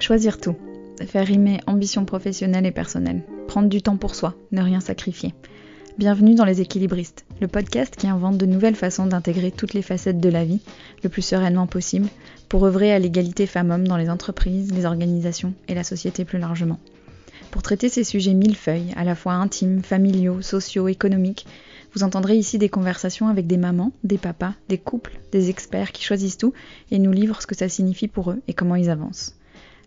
Choisir tout. Faire rimer ambition professionnelle et personnelle. Prendre du temps pour soi, ne rien sacrifier. Bienvenue dans Les Équilibristes, le podcast qui invente de nouvelles façons d'intégrer toutes les facettes de la vie le plus sereinement possible pour œuvrer à l'égalité femmes-hommes dans les entreprises, les organisations et la société plus largement. Pour traiter ces sujets millefeuilles, à la fois intimes, familiaux, sociaux, économiques, vous entendrez ici des conversations avec des mamans, des papas, des couples, des experts qui choisissent tout et nous livrent ce que ça signifie pour eux et comment ils avancent.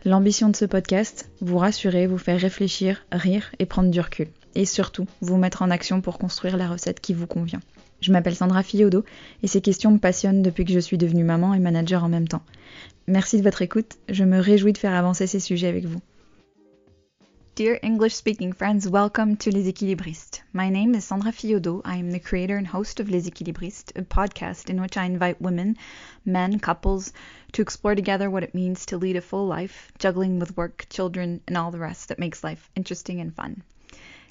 L'ambition de ce podcast, vous rassurer, vous faire réfléchir, rire et prendre du recul. Et surtout, vous mettre en action pour construire la recette qui vous convient. Je m'appelle Sandra Fiodo et ces questions me passionnent depuis que je suis devenue maman et manager en même temps. Merci de votre écoute, je me réjouis de faire avancer ces sujets avec vous. Dear English speaking friends, welcome to Les Équilibristes. My name is Sandra Fillaudeau. I am the creator and host of Les Équilibristes, a podcast in which I invite women, men, couples to explore together what it means to lead a full life, juggling with work, children, and all the rest that makes life interesting and fun.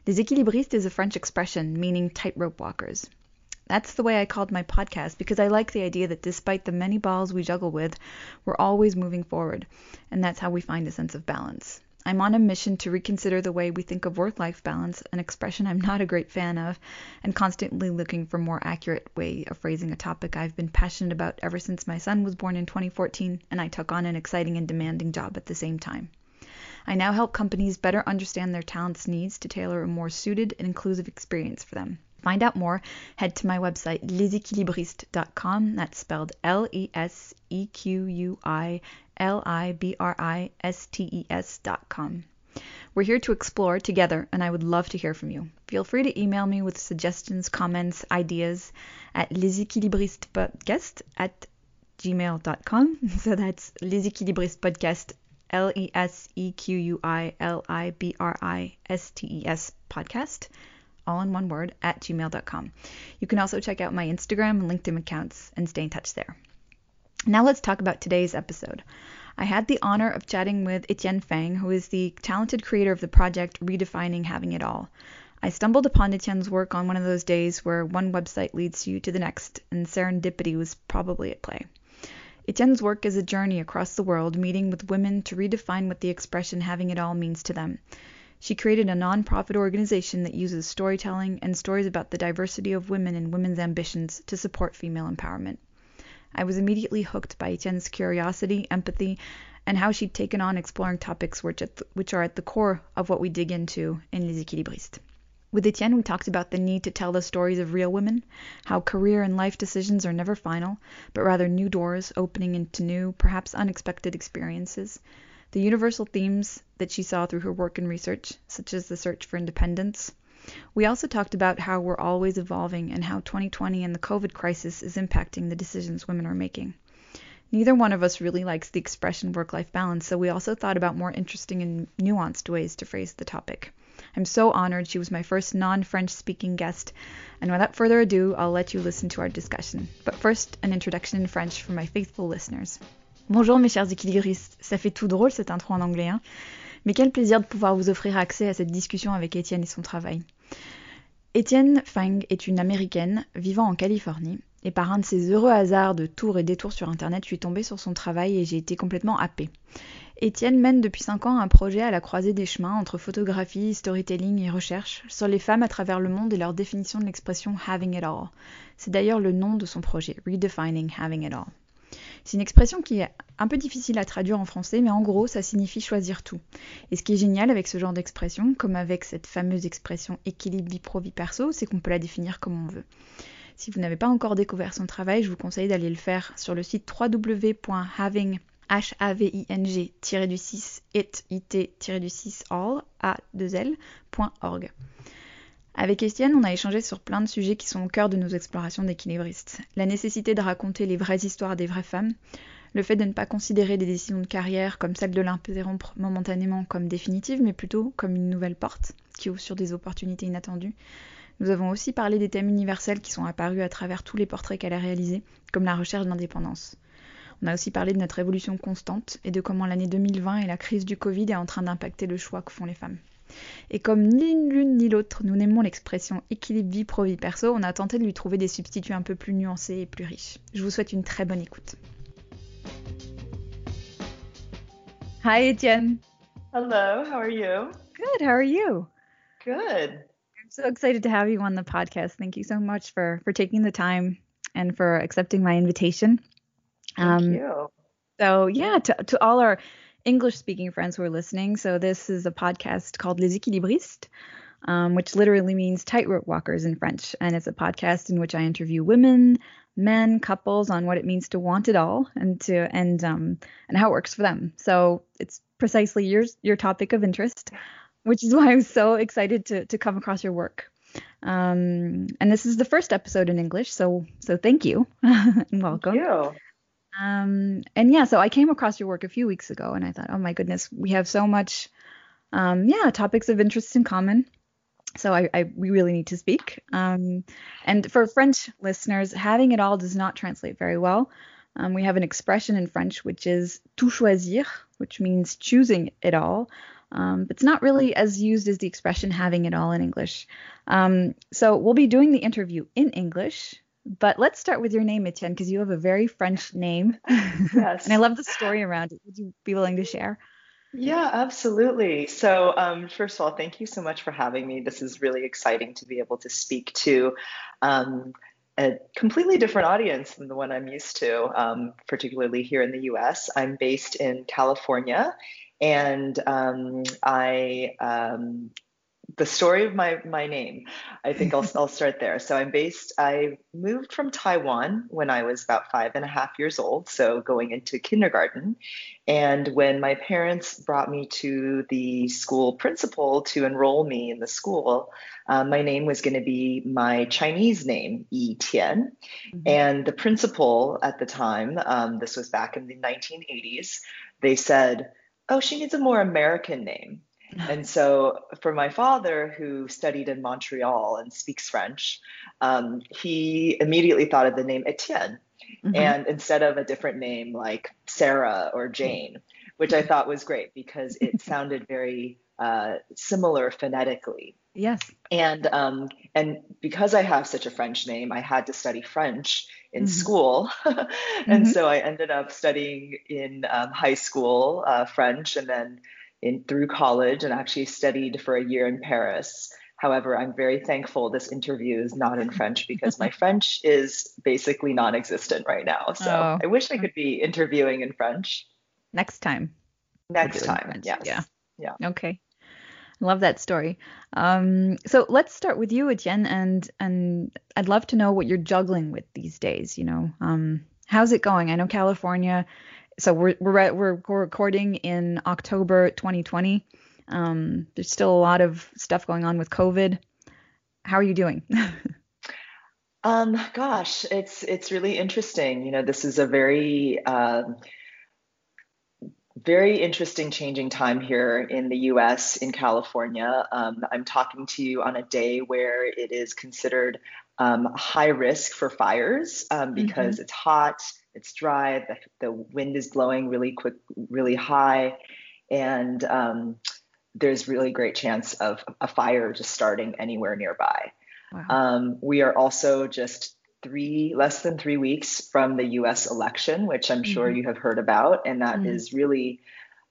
Les Équilibristes is a French expression meaning tightrope walkers. That's the way I called my podcast because I like the idea that despite the many balls we juggle with, we're always moving forward, and that's how we find a sense of balance. I'm on a mission to reconsider the way we think of work life balance, an expression I'm not a great fan of, and constantly looking for a more accurate way of phrasing a topic I've been passionate about ever since my son was born in 2014 and I took on an exciting and demanding job at the same time. I now help companies better understand their talents' needs to tailor a more suited and inclusive experience for them. Find out more, head to my website lesequilibristes.com. That's spelled L E S E Q U I L I B R I S T E com. We're here to explore together, and I would love to hear from you. Feel free to email me with suggestions, comments, ideas at lesequilibristespodcast at gmail.com. So that's lesequilibristespodcast, L E S E Q U I L I B R I S T E S podcast all in one word, at gmail.com. You can also check out my Instagram and LinkedIn accounts and stay in touch there. Now let's talk about today's episode. I had the honor of chatting with Etienne Fang, who is the talented creator of the project Redefining Having It All. I stumbled upon Etienne's work on one of those days where one website leads you to the next, and serendipity was probably at play. Etienne's work is a journey across the world, meeting with women to redefine what the expression having it all means to them. She created a nonprofit organization that uses storytelling and stories about the diversity of women and women's ambitions to support female empowerment. I was immediately hooked by Etienne's curiosity, empathy, and how she'd taken on exploring topics which, which are at the core of what we dig into in Les Équilibristes. With Etienne, we talked about the need to tell the stories of real women, how career and life decisions are never final, but rather new doors opening into new, perhaps unexpected experiences, the universal themes that she saw through her work and research, such as the search for independence. We also talked about how we're always evolving and how 2020 and the COVID crisis is impacting the decisions women are making. Neither one of us really likes the expression work life balance, so we also thought about more interesting and nuanced ways to phrase the topic. I'm so honored she was my first non French speaking guest, and without further ado, I'll let you listen to our discussion. But first, an introduction in French for my faithful listeners. Bonjour mes chers équilibristes, ça fait tout drôle cette intro en anglais, hein mais quel plaisir de pouvoir vous offrir accès à cette discussion avec Étienne et son travail. Étienne Fang est une américaine vivant en Californie, et par un de ces heureux hasards de tours et détours sur internet, je suis tombée sur son travail et j'ai été complètement happée. Étienne mène depuis 5 ans un projet à la croisée des chemins entre photographie, storytelling et recherche sur les femmes à travers le monde et leur définition de l'expression having it all. C'est d'ailleurs le nom de son projet, Redefining Having It All. C'est une expression qui est un peu difficile à traduire en français, mais en gros, ça signifie choisir tout. Et ce qui est génial avec ce genre d'expression, comme avec cette fameuse expression équilibre vie pro vie perso, c'est qu'on peut la définir comme on veut. Si vous n'avez pas encore découvert son travail, je vous conseille d'aller le faire sur le site www.having h-a-v-i-n-g-du-6 it-it-du-6 all a 2 l.org. Avec Estienne, on a échangé sur plein de sujets qui sont au cœur de nos explorations d'équilibristes. La nécessité de raconter les vraies histoires des vraies femmes, le fait de ne pas considérer des décisions de carrière comme celle de l'interrompre momentanément comme définitive, mais plutôt comme une nouvelle porte qui ouvre sur des opportunités inattendues. Nous avons aussi parlé des thèmes universels qui sont apparus à travers tous les portraits qu'elle a réalisés, comme la recherche d'indépendance. On a aussi parlé de notre évolution constante et de comment l'année 2020 et la crise du Covid est en train d'impacter le choix que font les femmes. Et comme ni l'une ni l'autre nous n'aimons l'expression équilibre vie pro vie perso, on a tenté de lui trouver des substituts un peu plus nuancés et plus riches. Je vous souhaite une très bonne écoute. Hi, Etienne. Hello, how are you? Good. How are you? Good. I'm so excited to have you on the podcast. Thank you so much for for taking the time and for accepting my invitation. Thank um, you. So yeah, to to all our English speaking friends who are listening, so this is a podcast called Les Équilibristes. Um, which literally means tightrope walkers in French. And it's a podcast in which I interview women, men, couples on what it means to want it all and to and um and how it works for them. So it's precisely your your topic of interest, which is why I'm so excited to to come across your work. Um, and this is the first episode in English, so so thank you and welcome. Thank you. Um, and yeah, so I came across your work a few weeks ago, and I thought, oh my goodness, we have so much, um, yeah, topics of interest in common. So I, I we really need to speak. Um, and for French listeners, having it all does not translate very well. Um, we have an expression in French which is tout choisir, which means choosing it all. Um, but it's not really as used as the expression having it all in English. Um, so we'll be doing the interview in English. But let's start with your name, Etienne, because you have a very French name. Yes. and I love the story around it. Would you be willing to share? Yeah, absolutely. So, um, first of all, thank you so much for having me. This is really exciting to be able to speak to um, a completely different audience than the one I'm used to, um, particularly here in the US. I'm based in California, and um, I um, the story of my my name. I think I'll I'll start there. So I'm based. I moved from Taiwan when I was about five and a half years old, so going into kindergarten. And when my parents brought me to the school principal to enroll me in the school, um, my name was going to be my Chinese name, Yi Tian. Mm-hmm. And the principal at the time, um, this was back in the 1980s, they said, "Oh, she needs a more American name." And so for my father who studied in montreal and speaks french um, he immediately thought of the name etienne mm-hmm. and instead of a different name like sarah or jane which i thought was great because it sounded very uh, similar phonetically yes and um, and because i have such a french name i had to study french in mm-hmm. school and mm-hmm. so i ended up studying in um, high school uh, french and then in through college and actually studied for a year in Paris. However, I'm very thankful this interview is not in French because my French is basically non existent right now. So oh. I wish I could be interviewing in French. Next time. Next time. Yes. Yeah. Yeah. Okay. Love that story. Um, so let's start with you, Etienne, and and I'd love to know what you're juggling with these days. You know, um, how's it going? I know California so we're we're we're recording in October 2020. Um, there's still a lot of stuff going on with COVID. How are you doing? um, gosh, it's it's really interesting. You know, this is a very um, very interesting changing time here in the US in California. Um, I'm talking to you on a day where it is considered um, high risk for fires um, because mm-hmm. it's hot, it's dry, the, the wind is blowing really quick, really high, and um, there's really great chance of a fire just starting anywhere nearby. Wow. Um, we are also just three less than three weeks from the U.S. election, which I'm mm-hmm. sure you have heard about, and that mm-hmm. is really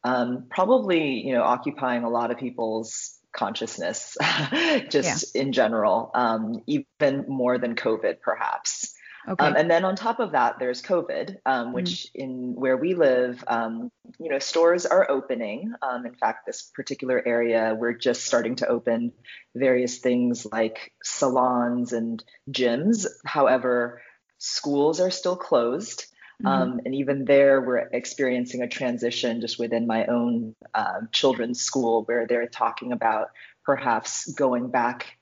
um, probably you know occupying a lot of people's consciousness just yeah. in general, um, even more than COVID, perhaps. Okay. Um, and then on top of that, there's COVID, um, which mm. in where we live, um, you know, stores are opening. Um, in fact, this particular area, we're just starting to open various things like salons and gyms. However, schools are still closed. Mm-hmm. Um, and even there, we're experiencing a transition just within my own um, children's school where they're talking about perhaps going back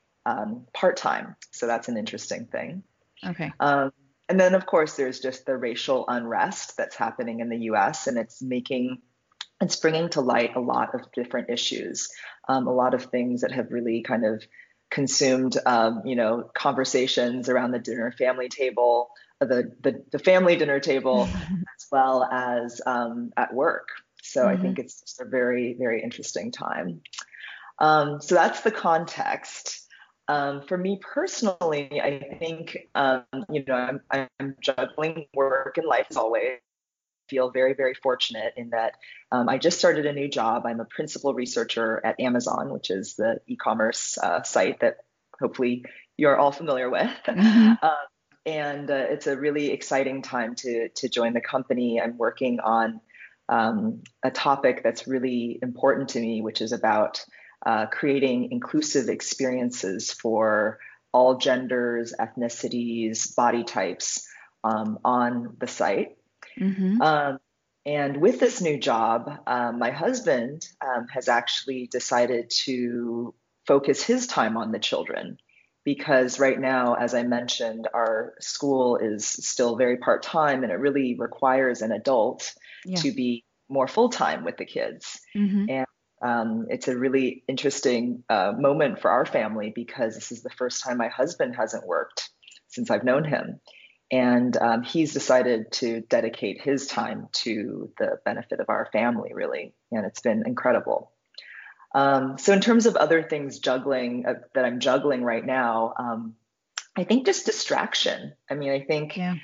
part time. So that's an interesting thing. Okay. Um, and then, of course, there's just the racial unrest that's happening in the US, and it's making it's bringing to light a lot of different issues, um, a lot of things that have really kind of consumed, um, you know, conversations around the dinner family table, uh, the the, the family dinner table, as well as um, at work. So mm-hmm. I think it's just a very very interesting time. Um, so that's the context. Um, for me personally, I think um, you know I'm, I'm, juggling work and life as always. I feel very, very fortunate in that um, I just started a new job. I'm a principal researcher at Amazon, which is the e commerce uh, site that hopefully you're all familiar with. Mm-hmm. Uh, and uh, it's a really exciting time to, to join the company. I'm working on um, a topic that's really important to me, which is about uh, creating inclusive experiences for all genders, ethnicities, body types um, on the site. Mm-hmm. Um, and with this new job, um, my husband um, has actually decided to focus his time on the children because right now, as I mentioned, our school is still very part time and it really requires an adult yeah. to be more full time with the kids. Mm-hmm. And um, it's a really interesting uh, moment for our family because this is the first time my husband hasn't worked since I've known him. And um, he's decided to dedicate his time to the benefit of our family, really. And it's been incredible. Um, so, in terms of other things juggling uh, that I'm juggling right now, um, I think just distraction. I mean, I think yeah.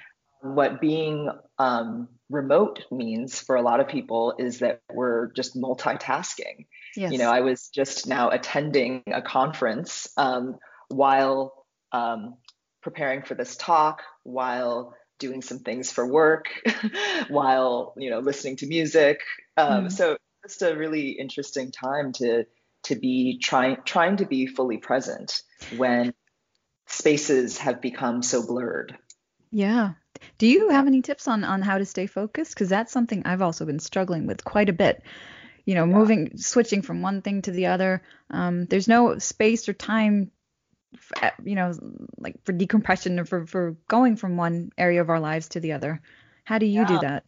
What being um, remote means for a lot of people is that we're just multitasking. Yes. You know, I was just now attending a conference um, while um, preparing for this talk while doing some things for work while you know listening to music um, mm. so just a really interesting time to to be trying trying to be fully present when spaces have become so blurred yeah do you have any tips on on how to stay focused because that's something i've also been struggling with quite a bit you know yeah. moving switching from one thing to the other um, there's no space or time you know, like for decompression or for, for going from one area of our lives to the other. How do you yeah. do that?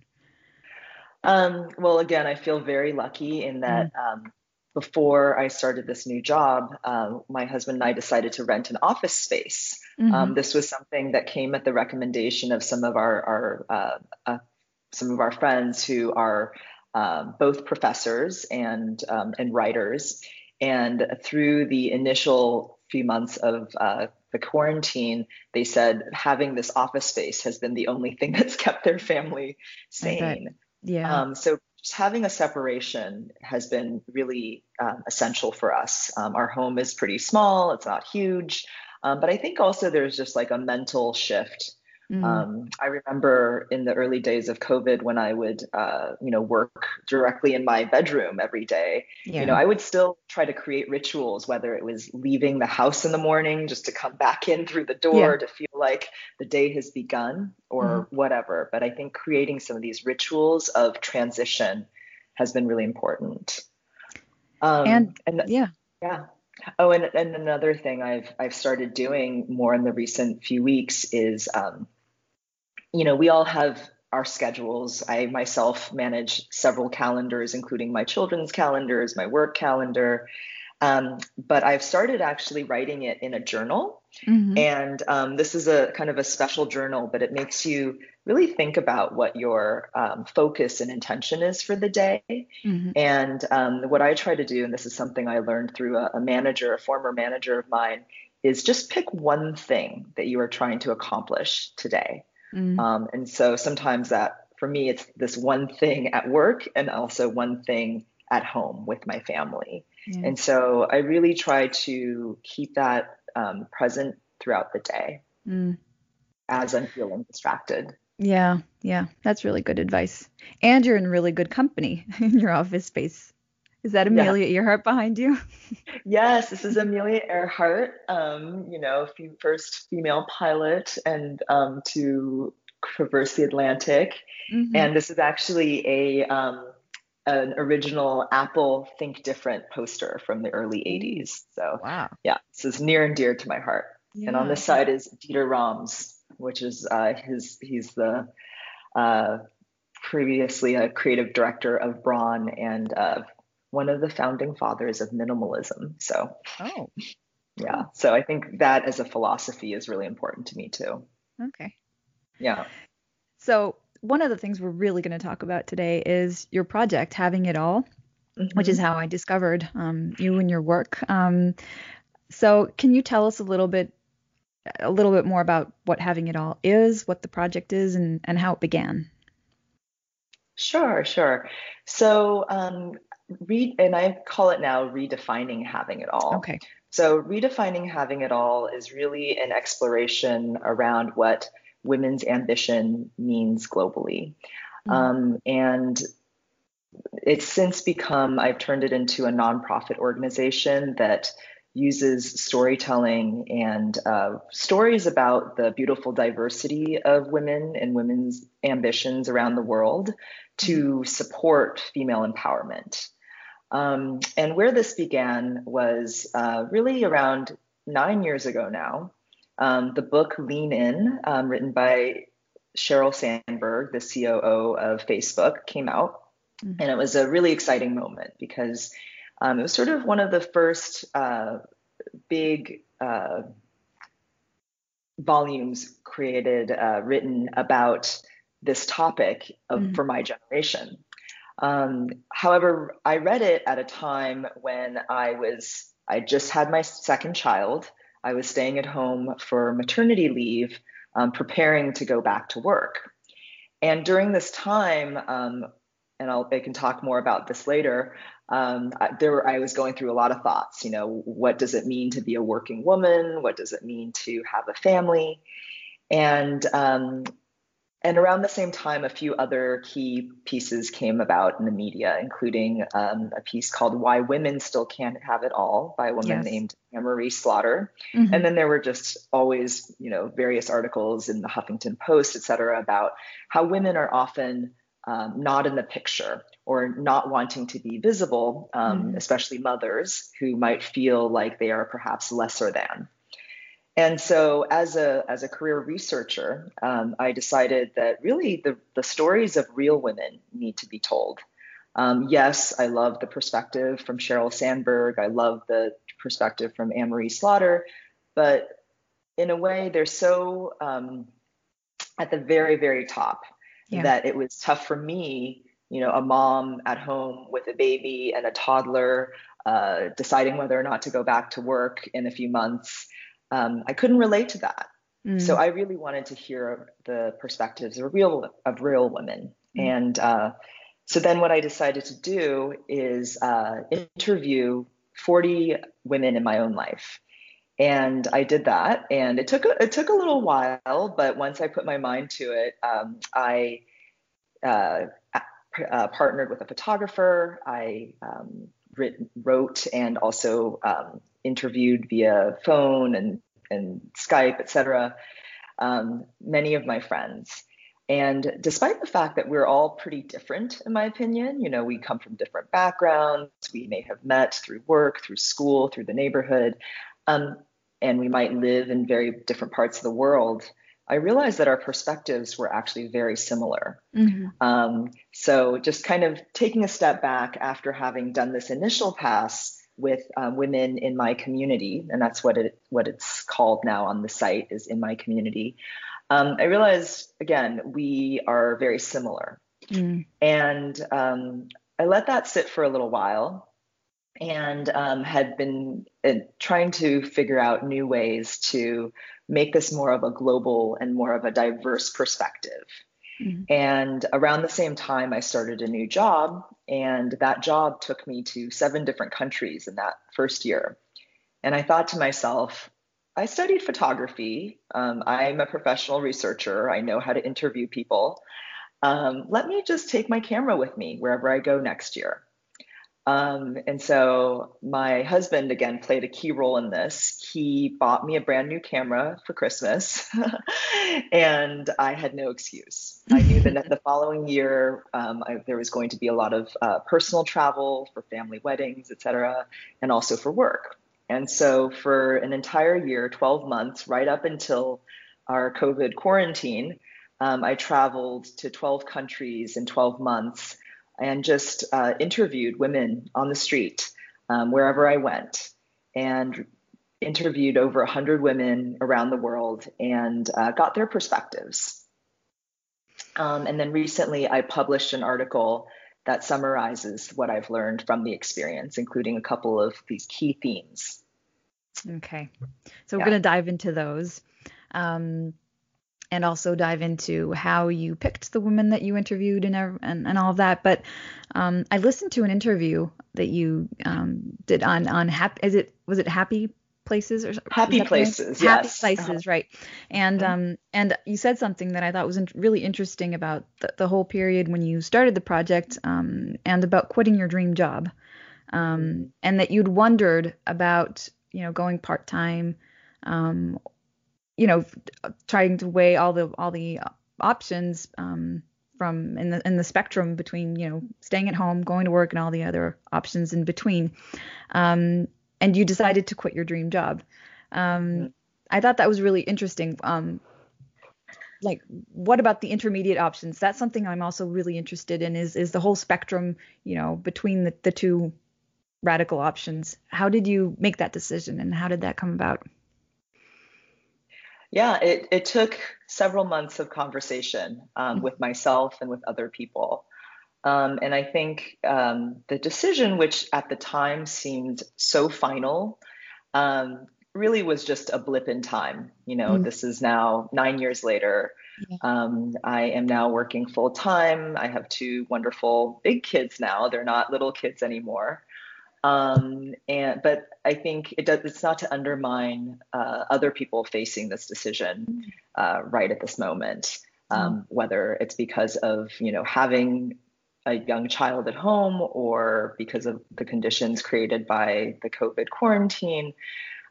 Um, well, again, I feel very lucky in that mm. um, before I started this new job, uh, my husband and I decided to rent an office space. Mm-hmm. Um, this was something that came at the recommendation of some of our, our uh, uh, some of our friends who are um, both professors and um, and writers. And through the initial few months of uh, the quarantine, they said having this office space has been the only thing that's kept their family sane. Yeah. Um, so just having a separation has been really um, essential for us. Um, our home is pretty small; it's not huge, um, but I think also there's just like a mental shift Mm. Um, I remember in the early days of COVID when I would, uh, you know, work directly in my bedroom every day. Yeah. You know, I would still try to create rituals, whether it was leaving the house in the morning just to come back in through the door yeah. to feel like the day has begun or mm. whatever. But I think creating some of these rituals of transition has been really important. Um, and, and yeah, yeah. Oh, and, and another thing I've I've started doing more in the recent few weeks is um, you know, we all have our schedules. I myself manage several calendars, including my children's calendars, my work calendar. Um, but I've started actually writing it in a journal. Mm-hmm. And um, this is a kind of a special journal, but it makes you really think about what your um, focus and intention is for the day. Mm-hmm. And um, what I try to do, and this is something I learned through a, a manager, a former manager of mine, is just pick one thing that you are trying to accomplish today. Mm-hmm. Um, and so sometimes that, for me, it's this one thing at work and also one thing at home with my family. And so I really try to keep that um, present throughout the day mm. as I'm feeling distracted. Yeah, yeah, that's really good advice. And you're in really good company in your office space. Is that Amelia yeah. Earhart behind you? yes, this is Amelia Earhart, um, you know, first female pilot and um, to traverse the Atlantic. Mm-hmm. And this is actually a um, an original Apple Think Different poster from the early 80s. So, wow. yeah, this is near and dear to my heart. Yeah. And on this side is Dieter Rams, which is uh, his, he's the uh, previously a creative director of Braun and uh, one of the founding fathers of minimalism. So, oh, yeah. So I think that as a philosophy is really important to me too. Okay. Yeah. So one of the things we're really going to talk about today is your project, Having It All, mm-hmm. which is how I discovered um, you and your work. Um, so can you tell us a little bit a little bit more about what Having It All is, what the project is, and, and how it began? Sure, sure. So, um, read, and I call it now redefining having it all. Okay. So, redefining having it all is really an exploration around what women's ambition means globally. Mm-hmm. Um, and it's since become, I've turned it into a nonprofit organization that uses storytelling and uh, stories about the beautiful diversity of women and women's ambitions around the world to mm-hmm. support female empowerment. Um, and where this began was uh, really around nine years ago now. Um, the book Lean In, um, written by Sheryl Sandberg, the COO of Facebook, came out. Mm-hmm. And it was a really exciting moment because um, it was sort of one of the first uh, big uh, volumes created, uh, written about this topic of, mm-hmm. for my generation. Um, however, I read it at a time when I was, I just had my second child. I was staying at home for maternity leave, um, preparing to go back to work. And during this time, um, and I'll, I can talk more about this later. Um, there I was going through a lot of thoughts. You know, what does it mean to be a working woman? What does it mean to have a family? And um, and around the same time, a few other key pieces came about in the media, including um, a piece called "Why Women Still Can't Have It All" by a woman yes. named Anne-Marie Slaughter. Mm-hmm. And then there were just always, you know, various articles in the Huffington Post, et cetera, about how women are often um, not in the picture or not wanting to be visible, um, mm-hmm. especially mothers who might feel like they are perhaps lesser than. And so, as a as a career researcher, um, I decided that really the the stories of real women need to be told. Um, yes, I love the perspective from Sheryl Sandberg. I love the perspective from Anne Marie Slaughter, but in a way, they're so um, at the very very top yeah. that it was tough for me, you know, a mom at home with a baby and a toddler, uh, deciding whether or not to go back to work in a few months. Um, I couldn't relate to that. Mm. So I really wanted to hear the perspectives of real of real women. Mm. And uh, so then what I decided to do is uh, interview 40 women in my own life and I did that, and it took a, it took a little while, but once I put my mind to it, um, I uh, uh, partnered with a photographer. I um, writ, wrote and also um, interviewed via phone and and Skype, etc. Um, many of my friends. And despite the fact that we're all pretty different, in my opinion, you know, we come from different backgrounds, we may have met through work, through school, through the neighborhood, um, and we might live in very different parts of the world, I realized that our perspectives were actually very similar. Mm-hmm. Um, so, just kind of taking a step back after having done this initial pass with um, women in my community, and that's what it what it's called now on the site is in my community. Um, I realized again we are very similar, mm. and um, I let that sit for a little while and um, had been uh, trying to figure out new ways to make this more of a global and more of a diverse perspective. Mm-hmm. And around the same time, I started a new job, and that job took me to seven different countries in that first year. And I thought to myself, I studied photography. Um, I'm a professional researcher. I know how to interview people. Um, let me just take my camera with me wherever I go next year. Um, and so my husband again played a key role in this. He bought me a brand new camera for Christmas, and I had no excuse. I knew that the following year um, I, there was going to be a lot of uh, personal travel for family weddings, et cetera, and also for work. And so for an entire year, 12 months, right up until our COVID quarantine, um, I traveled to 12 countries in 12 months and just uh, interviewed women on the street um, wherever I went and interviewed over 100 women around the world and uh, got their perspectives. Um, and then recently, I published an article that summarizes what I've learned from the experience, including a couple of these key themes. Okay. So we're going to dive into those. Um, and also dive into how you picked the women that you interviewed and and, and all of that. But um, I listened to an interview that you um, did on on happy. Is it was it Happy Places or Happy Places? Happy yes. Places, uh-huh. right? And mm-hmm. um and you said something that I thought was really interesting about the, the whole period when you started the project um and about quitting your dream job, um mm-hmm. and that you'd wondered about you know going part time um you know, trying to weigh all the all the options um, from in the in the spectrum between you know staying at home, going to work, and all the other options in between. Um, and you decided to quit your dream job. Um. I thought that was really interesting. Um, like, what about the intermediate options? That's something I'm also really interested in. Is is the whole spectrum, you know, between the, the two radical options? How did you make that decision, and how did that come about? Yeah, it, it took several months of conversation um, with myself and with other people. Um, and I think um, the decision, which at the time seemed so final, um, really was just a blip in time. You know, mm this is now nine years later. Um, I am now working full time. I have two wonderful big kids now. They're not little kids anymore. Um, and but I think it does. It's not to undermine uh, other people facing this decision uh, right at this moment, um, mm. whether it's because of you know having a young child at home or because of the conditions created by the COVID quarantine.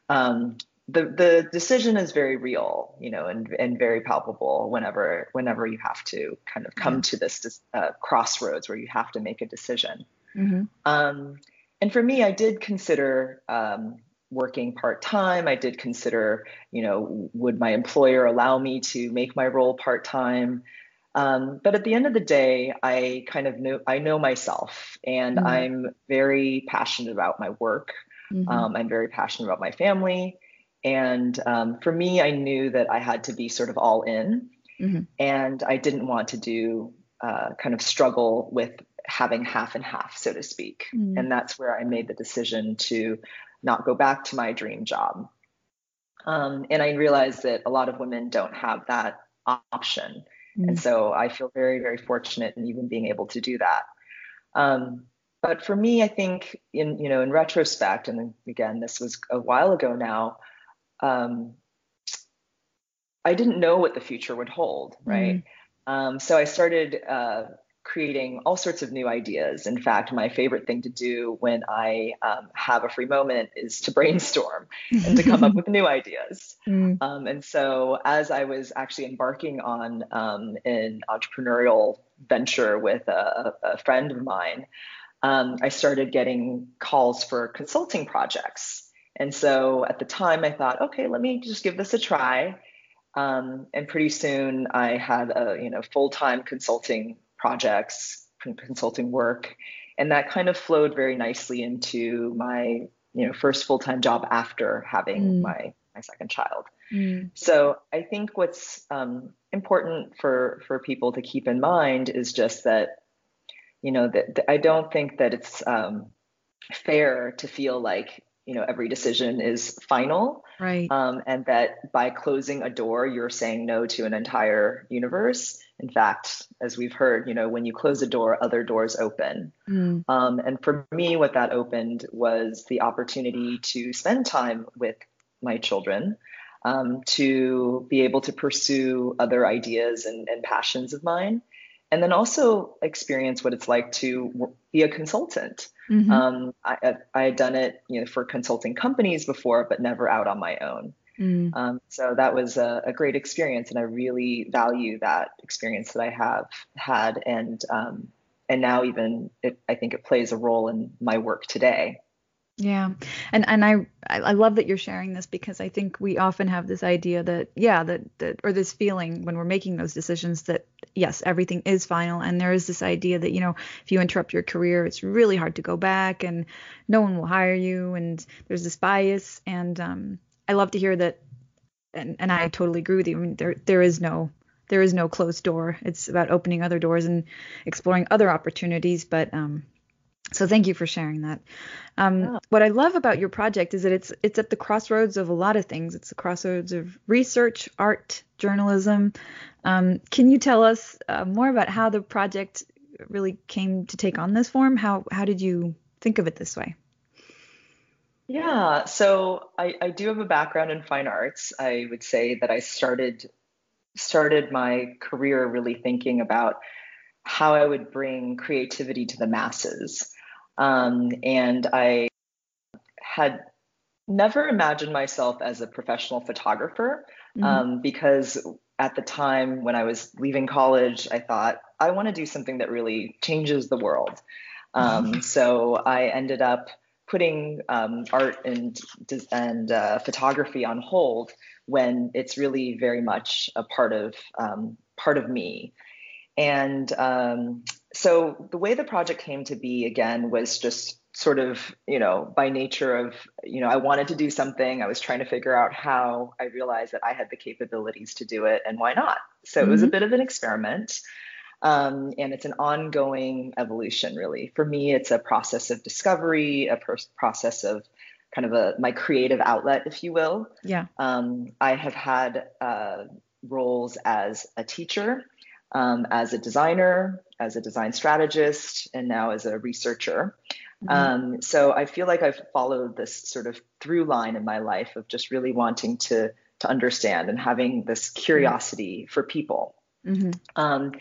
Um, the the decision is very real, you know, and and very palpable whenever whenever you have to kind of come to this uh, crossroads where you have to make a decision. Mm-hmm. Um, and for me, I did consider um, working part time. I did consider, you know, would my employer allow me to make my role part time? Um, but at the end of the day, I kind of know I know myself, and mm-hmm. I'm very passionate about my work. Mm-hmm. Um, I'm very passionate about my family, and um, for me, I knew that I had to be sort of all in, mm-hmm. and I didn't want to do uh, kind of struggle with having half and half, so to speak. Mm. And that's where I made the decision to not go back to my dream job. Um, and I realized that a lot of women don't have that option. Mm. And so I feel very, very fortunate in even being able to do that. Um, but for me, I think in you know in retrospect, and again, this was a while ago now. Um, I didn't know what the future would hold, right? Mm. Um, so I started uh, creating all sorts of new ideas. In fact, my favorite thing to do when I um, have a free moment is to brainstorm and to come up with new ideas. Mm. Um, and so, as I was actually embarking on um, an entrepreneurial venture with a, a friend of mine, um, I started getting calls for consulting projects. And so, at the time, I thought, okay, let me just give this a try. Um, and pretty soon, I had a you know full time consulting projects, consulting work, and that kind of flowed very nicely into my you know first full time job after having mm. my my second child. Mm. So I think what's um, important for for people to keep in mind is just that you know that, that I don't think that it's um, fair to feel like you know every decision is final right um, and that by closing a door you're saying no to an entire universe in fact, as we've heard, you know, when you close a door, other doors open. Mm. Um, and for me, what that opened was the opportunity to spend time with my children, um, to be able to pursue other ideas and, and, passions of mine, and then also experience what it's like to be a consultant. Mm-hmm. Um, I, I had done it, you know, for consulting companies before, but never out on my own. Mm. Um, so that was a, a, great experience, and I really value that experience that I have had, and um, and now even it, I think it plays a role in my work today. Yeah, and and I I love that you're sharing this because I think we often have this idea that yeah that that or this feeling when we're making those decisions that yes everything is final and there is this idea that you know if you interrupt your career it's really hard to go back and no one will hire you and there's this bias and um I love to hear that, and, and I totally agree with you. I mean, there there is no there is no closed door. It's about opening other doors and exploring other opportunities. But um, So thank you for sharing that. Um, yeah. What I love about your project is that it's it's at the crossroads of a lot of things. It's the crossroads of research, art, journalism. Um, can you tell us uh, more about how the project really came to take on this form? How how did you think of it this way? Yeah, so I, I do have a background in fine arts. I would say that I started started my career really thinking about how I would bring creativity to the masses. Um, and I had never imagined myself as a professional photographer mm-hmm. um, because at the time when I was leaving college, I thought, I want to do something that really changes the world. Um, mm-hmm. so I ended up putting um, art and and uh, photography on hold when it's really very much a part of um, part of me. And um, so the way the project came to be again was just sort of you know by nature of you know i wanted to do something i was trying to figure out how i realized that i had the capabilities to do it and why not so mm-hmm. it was a mm-hmm. bit of an experiment um, and it's an ongoing evolution really for me it's a process of discovery a pr- process of kind of a my creative outlet if you will yeah um, i have had uh, roles as a teacher um, as a designer as a design strategist and now as a researcher mm-hmm. Um, so i feel like i've followed this sort of through line in my life of just really wanting to to understand and having this curiosity mm-hmm. for people mm-hmm. Um,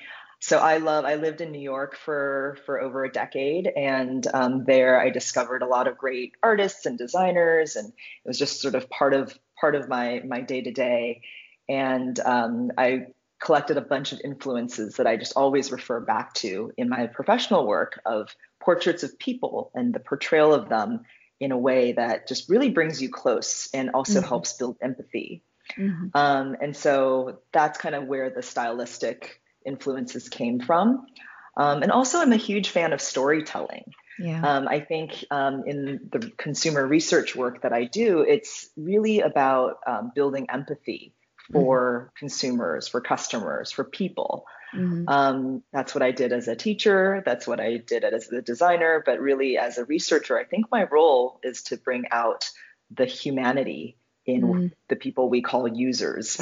so I love. I lived in New York for for over a decade, and um, there I discovered a lot of great artists and designers, and it was just sort of part of part of my my day to day. And um, I collected a bunch of influences that I just always refer back to in my professional work of portraits of people and the portrayal of them in a way that just really brings you close and also mm-hmm. helps build empathy. Mm-hmm. Um, and so that's kind of where the stylistic influences came from. Um, and also, I'm a huge fan of storytelling. Yeah. Um, I think um, in the consumer research work that I do, it's really about um, building empathy for mm-hmm. consumers, for customers, for people. Mm-hmm. Um, that's what I did as a teacher. That's what I did as a designer. But really, as a researcher, I think my role is to bring out the humanity in mm. the people we call users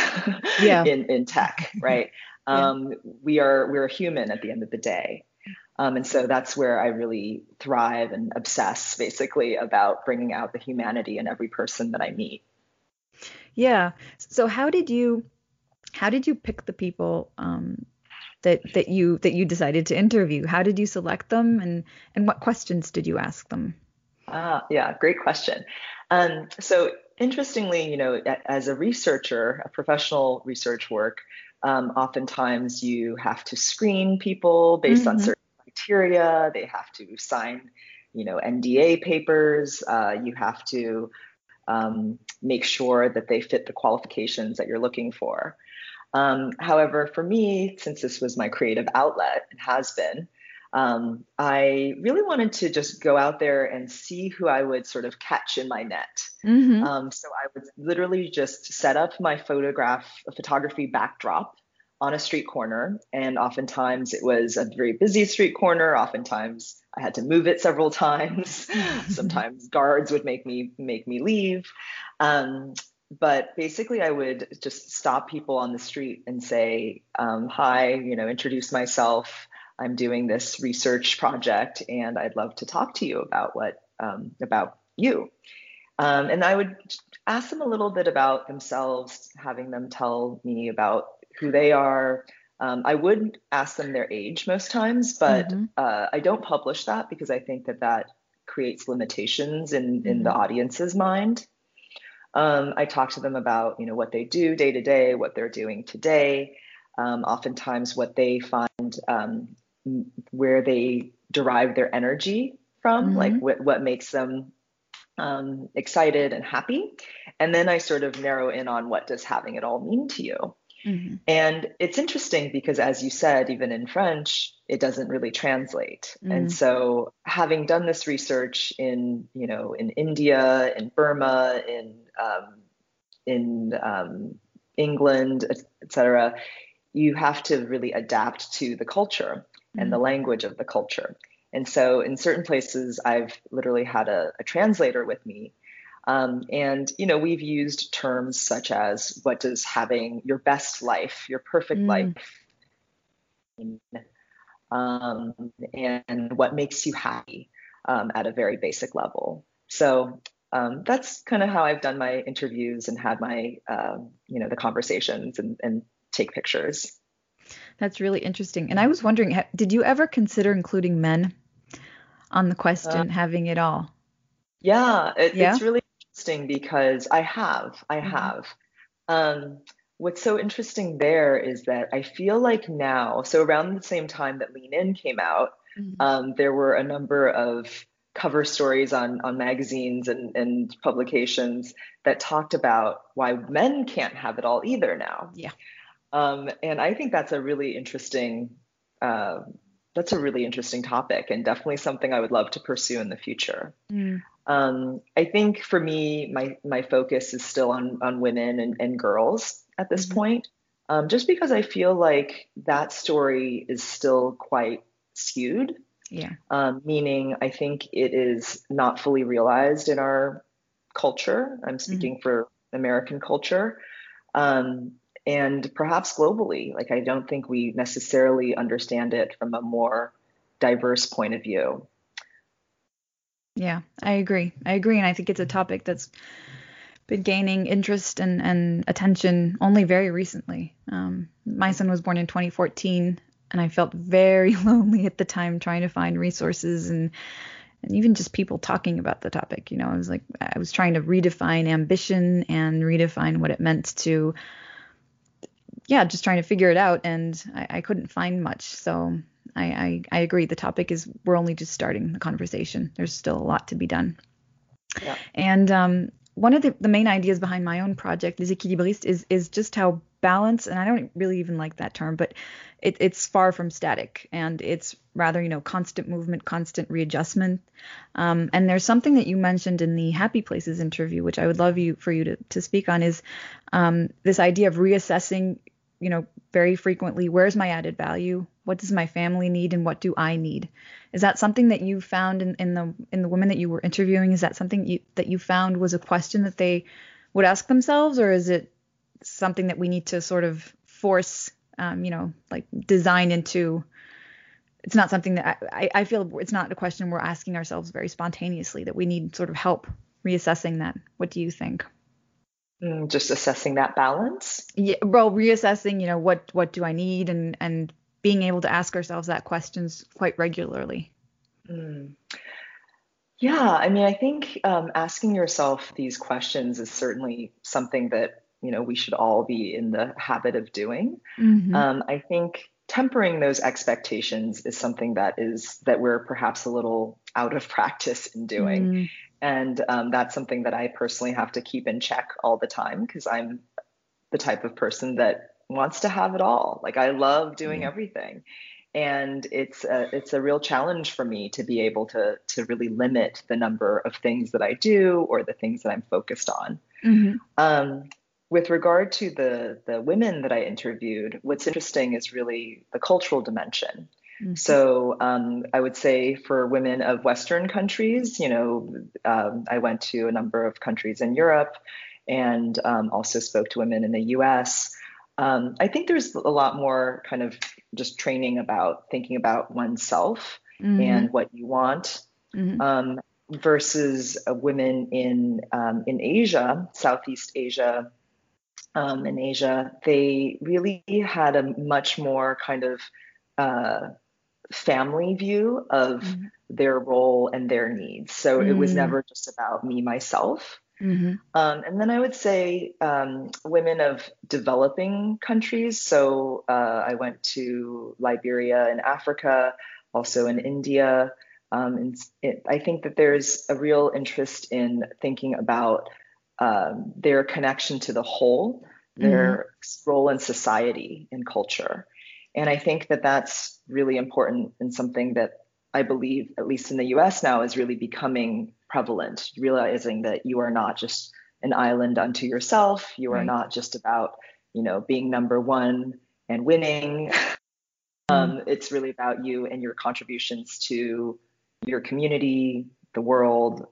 yeah. in, in tech, right? Um, yeah. We are we're human at the end of the day. Um, and so that's where I really thrive and obsess basically about bringing out the humanity in every person that I meet. Yeah. So how did you how did you pick the people um, that that you that you decided to interview? How did you select them, and and what questions did you ask them? Ah, yeah, great question. Um, so interestingly, you know, as a researcher, a professional research work, um, oftentimes you have to screen people based mm-hmm. on certain criteria. They have to sign, you know, NDA papers. Uh, you have to um, make sure that they fit the qualifications that you're looking for. Um, however, for me, since this was my creative outlet, it has been, um, I really wanted to just go out there and see who I would sort of catch in my net. Mm-hmm. Um, so I would literally just set up my photograph, a photography backdrop on a street corner. And oftentimes it was a very busy street corner. Oftentimes I had to move it several times. Sometimes guards would make me make me leave. Um, but basically, I would just stop people on the street and say, um, "Hi, you know, introduce myself. I'm doing this research project, and I'd love to talk to you about what um, about you." Um, and I would ask them a little bit about themselves, having them tell me about who they are. Um, I would ask them their age most times, but mm-hmm. uh, I don't publish that because I think that that creates limitations in, mm-hmm. in the mm-hmm. audience's mind. Um, I talk to them about you know what they do day to day, what they're doing today, um, oftentimes what they find um, where they derive their energy from, mm-hmm. like what, what makes them um, excited and happy. And then I sort of narrow in on what does having it all mean to you. Mm-hmm. And it's interesting because, as you said, even in French, it doesn't really translate. Mm-hmm. And so, having done this research in, you know, in India, in Burma, in um, in um, England, etc., you have to really adapt to the culture and the mm-hmm. language of the culture. And so in certain places, I've literally had a, a translator with me. Um, and, you know, we've used terms such as what does having your best life, your perfect mm. life, um, and what makes you happy um, at a very basic level. So um, that's kind of how I've done my interviews and had my, um, you know, the conversations and, and take pictures. That's really interesting. And I was wondering, did you ever consider including men on the question, uh, having it all? Yeah, it, yeah, it's really interesting because I have, I mm-hmm. have. Um, what's so interesting there is that I feel like now, so around the same time that Lean In came out, mm-hmm. um, there were a number of cover stories on on magazines and, and publications that talked about why men can't have it all either now. Yeah. Um, and I think that's a really interesting uh, that's a really interesting topic and definitely something I would love to pursue in the future. Mm. Um, I think for me, my my focus is still on on women and, and girls at this mm-hmm. point, um, just because I feel like that story is still quite skewed. Yeah. Um, meaning, I think it is not fully realized in our culture. I'm mm-hmm. speaking mm-hmm. for American culture. Um, and perhaps globally. Like, I don't think we necessarily understand it from a more diverse point of view. Yeah, I agree. I agree. And I think it's a topic that's been gaining interest and, and attention only very recently. Um, my son was born in 2014 and I felt very lonely at the time trying to find resources and and even just people talking about the topic. You know, I was like I was trying to redefine ambition and redefine what it meant to yeah, just trying to figure it out and I, I couldn't find much. So I, I, I agree. The topic is we're only just starting the conversation. There's still a lot to be done. Yeah. And um, one of the, the main ideas behind my own project, Les Équilibristes, is is just how balance, and I don't really even like that term, but it, it's far from static, and it's rather, you know, constant movement, constant readjustment. Um, and there's something that you mentioned in the Happy Places interview, which I would love you for you to, to speak on, is um, this idea of reassessing, you know, very frequently, where's my added value? What does my family need, and what do I need? Is that something that you found in, in the in the women that you were interviewing? Is that something you, that you found was a question that they would ask themselves, or is it something that we need to sort of force, um, you know, like design into? It's not something that I, I feel it's not a question we're asking ourselves very spontaneously. That we need sort of help reassessing that. What do you think? Mm, just assessing that balance. Yeah, well, reassessing, you know, what what do I need, and and being able to ask ourselves that questions quite regularly. Mm. Yeah, I mean, I think um, asking yourself these questions is certainly something that you know we should all be in the habit of doing. Mm-hmm. Um, I think tempering those expectations is something that is that we're perhaps a little out of practice in doing, mm. and um, that's something that I personally have to keep in check all the time because I'm the type of person that wants to have it all. Like I love doing mm-hmm. everything. And it's a, it's a real challenge for me to be able to to really limit the number of things that I do or the things that I'm focused on. Mm-hmm. Um, with regard to the the women that I interviewed, what's interesting is really the cultural dimension. Mm-hmm. So um, I would say for women of Western countries, you know, um, I went to a number of countries in Europe, and um, also spoke to women in the U.S. Um, I think there's a lot more kind of just training about thinking about oneself mm-hmm. and what you want mm-hmm. um, versus uh, women in um, in Asia, Southeast Asia. Um, in Asia, they really had a much more kind of uh, family view of mm-hmm. their role and their needs. So it was mm. never just about me, myself. Mm-hmm. Um, and then I would say um, women of developing countries. So uh, I went to Liberia in Africa, also in India. Um, and it, I think that there's a real interest in thinking about um, their connection to the whole, their mm-hmm. role in society and culture. And I think that that's really important and something that I believe, at least in the US now, is really becoming prevalent, realizing that you are not just an island unto yourself. You are right. not just about, you know, being number one and winning. Mm-hmm. Um, it's really about you and your contributions to your community, the world,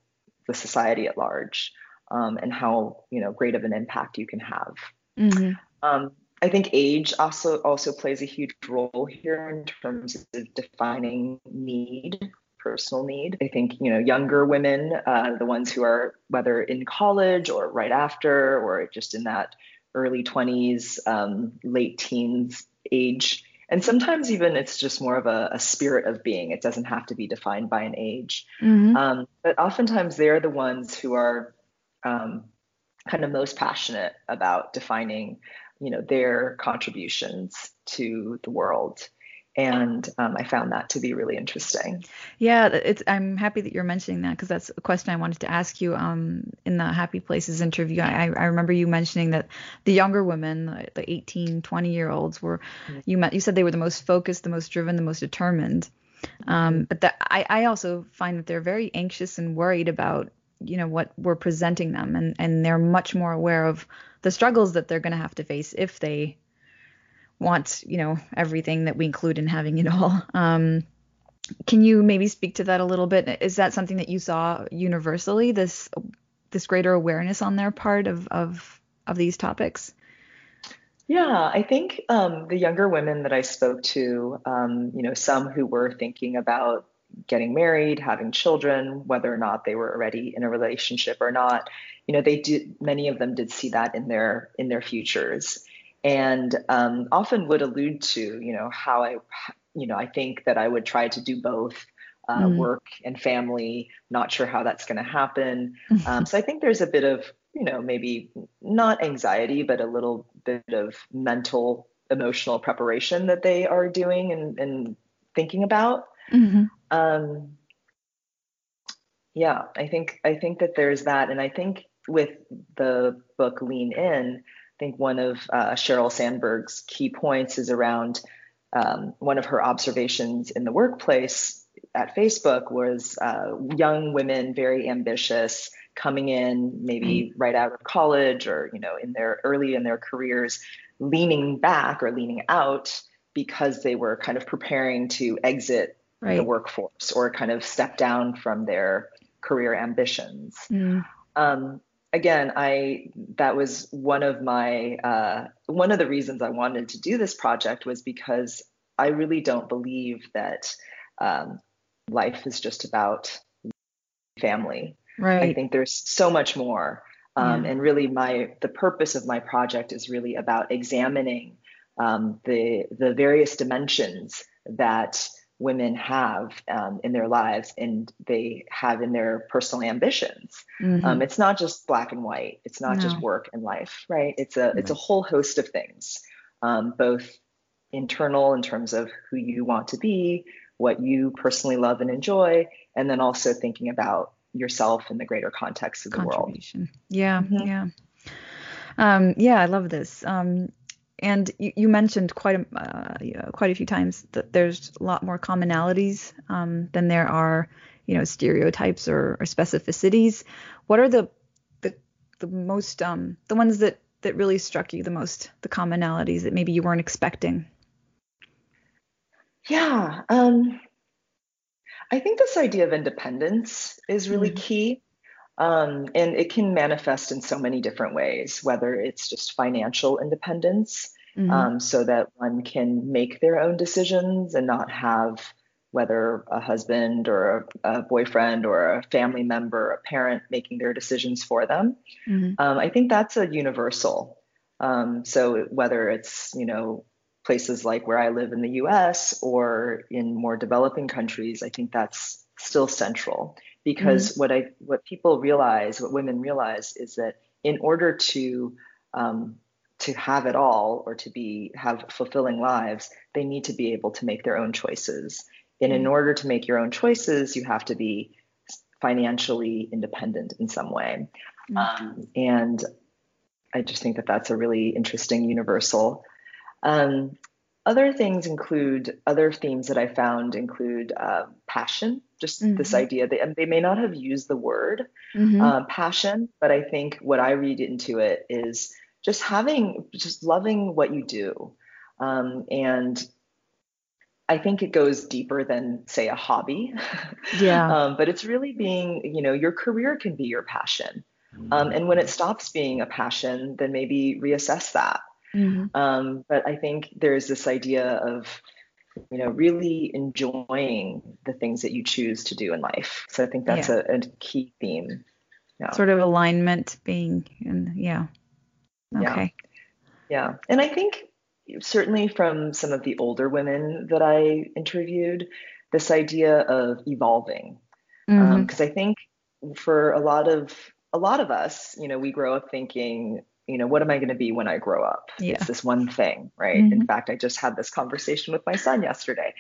the society at large, um, and how you know great of an impact you can have. Mm-hmm. Um, I think age also also plays a huge role here in terms of defining need, personal need. I think you know younger women, uh, the ones who are whether in college or right after, or just in that early 20s, um, late teens age, and sometimes even it's just more of a, a, spirit of being. It doesn't have to be defined by an age. Mm-hmm. Um, but oftentimes they're the ones who are um, kind of most passionate about defining you know their contributions to the world and um, I found that to be really interesting. Yeah, it's. I'm happy that you're mentioning that because that's a question I wanted to ask you. Um, in the Happy Places interview, I, I remember you mentioning that the younger women, the 18, 20 year olds, were mm-hmm. you met. You said they were the most focused, the most driven, the most determined. Um, mm-hmm. but that I, I also find that they're very anxious and worried about you know what we're presenting them, and and they're much more aware of the struggles that they're going to have to face if they want, you know, everything that we include in having it all. Um, can you maybe speak to that a little bit? Is that something that you saw universally? This this greater awareness on their part of of of these topics? Yeah, I think um, the younger women that I spoke to, um, you know, some who were thinking about getting married, having children, whether or not they were already in a relationship or not, you know, they did. Many of them did see that in their in their futures, and um, often would allude to, you know, how I, you know, I think that I would try to do both. Uh, mm. Work and family, not sure how that's going to happen. Um, so I think there's a bit of, you know, maybe not anxiety, but a little bit of mental, emotional preparation that they are doing and, and thinking about. Mm-hmm. Um, yeah, I think I think that there's that, and I think with the book Lean In, I think one of uh, Sheryl Sandberg's key points is around um, one of her observations in the workplace at Facebook was uh, young women, very ambitious, coming in maybe mm-hmm. right out of college or you know in their early in their careers, leaning back or leaning out because they were kind of preparing to exit right. the workforce or kind of step down from their career ambitions. Mm. Um, again, I that was one of my uh, one of the reasons I wanted to do this project was because I really don't believe that um, life is just about family. Right. I think there's so much more. Um, yeah. And really, my the purpose of my project is really about examining um, the the various dimensions that women have um, in their lives and they have in their personal ambitions. Mm-hmm. Um, it's not just black and white. It's not no. just work and life, right? It's a right. it's a whole host of things, um, both internal in terms of who you want to be, what you personally love and enjoy, and then also thinking about yourself in the greater context of the world. Yeah, mm-hmm. yeah. Um, yeah, I love this. Um, and you, you mentioned quite a uh, quite a few times that there's a lot more commonalities um, than there are, you know, stereotypes or, or specificities. What are the the the most um, the ones that that really struck you the most, the commonalities that maybe you weren't expecting? Yeah, um, I think this idea of independence is really mm-hmm. key. Um, and it can manifest in so many different ways, whether it's just financial independence, mm-hmm. um, so that one can make their own decisions and not have whether a husband or a, a boyfriend or a family member, a parent making their decisions for them. Mm-hmm. Um, I think that's a universal. Um, so whether it's, you know, places like where I live in the US or in more developing countries, I think that's still central because mm-hmm. what I what people realize, what women realize, is that in order to um, to have it all or to be have fulfilling lives, they need to be able to make their own choices. And in mm-hmm. order to make your own choices, you have to be financially independent in some way. Mm-hmm. Um, and I just think that that's a really interesting universal. Um, other things include other themes that I found include uh, passion, just mm-hmm. this idea that they may not have used the word mm-hmm. uh, passion, but I think what I read into it is just having, just loving what you do. Um, and I think it goes deeper than, say, a hobby. Yeah. um, but it's really being, you know, your career can be your passion. Um, and when it stops being a passion, then maybe reassess that. Mm-hmm. Um, but I think there's this idea of, you know, really enjoying the things that you choose to do in life. So I think that's yeah. a, a, key theme. Yeah. Sort of alignment being, and yeah. Okay. Yeah. yeah. And I think certainly from some of the older women that I interviewed, this idea of evolving. Because um, mm-hmm. um, I think for a lot of a lot of us, you know, we grow up thinking, you know, what am I going to be when I grow up? Yeah. It's this one thing, right? Mm-hmm. In fact, I just had this conversation with my son yesterday.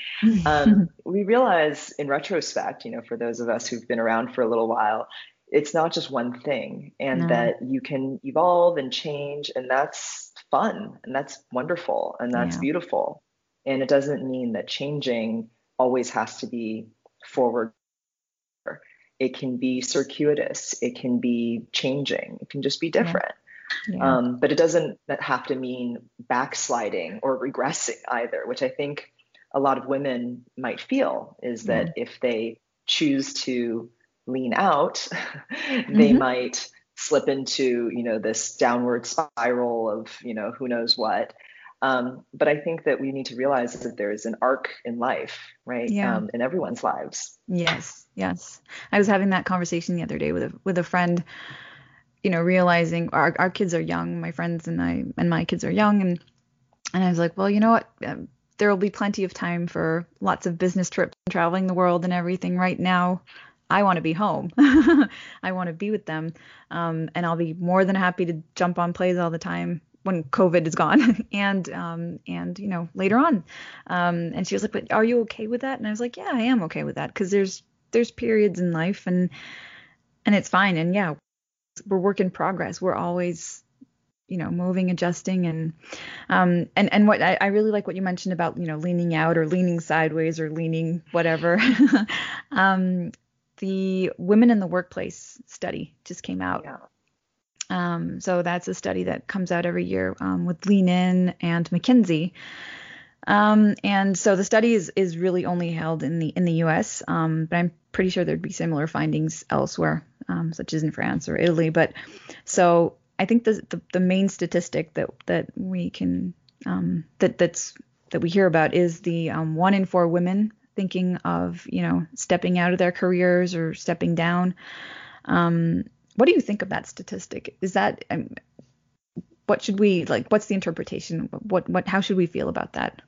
Um, we realize in retrospect, you know, for those of us who've been around for a little while, it's not just one thing and no. that you can evolve and change and that's fun and that's wonderful and that's yeah. beautiful and it doesn't mean that changing always has to be forward it can be circuitous it can be changing it can just be different yeah. Um, but it doesn't have to mean backsliding or regressing either which i think a lot of women might feel is that if they choose to lean out, they mm-hmm. might slip into you know this downward spiral of you know who knows what. Um, but I think that we need to realize that there is an arc in life, right? Yeah. Um, in everyone's lives. Yes, yes. I was having that conversation the other day with a with a friend. You know, realizing our our kids are young. My friends and I and my kids are young, and and I was like, well, you know what? Um, there will be plenty of time for lots of business trips and traveling the world and everything. Right now, I want to be home. I want to be with them. Um, and I'll be more than happy to jump on plays all the time when COVID is gone and um, and you know later on. Um, and she was like, "But are you okay with that?" And I was like, "Yeah, I am okay with that because there's there's periods in life and and it's fine. And yeah, we're work in progress. We're always you know moving adjusting and um and and what I, I really like what you mentioned about you know leaning out or leaning sideways or leaning whatever um the Women in the Workplace study just came out. Yeah. Um, so that's a study that comes out every year um, with Lean In and McKinsey. Um, and so the study is, is really only held in the in the U.S., um, but I'm pretty sure there'd be similar findings elsewhere, um, such as in France or Italy. But so I think the the, the main statistic that that we can um, that that's that we hear about is the one in four women thinking of, you know, stepping out of their careers or stepping down. Um, what do you think of that statistic? Is that um, what should we like? What's the interpretation? What what? How should we feel about that?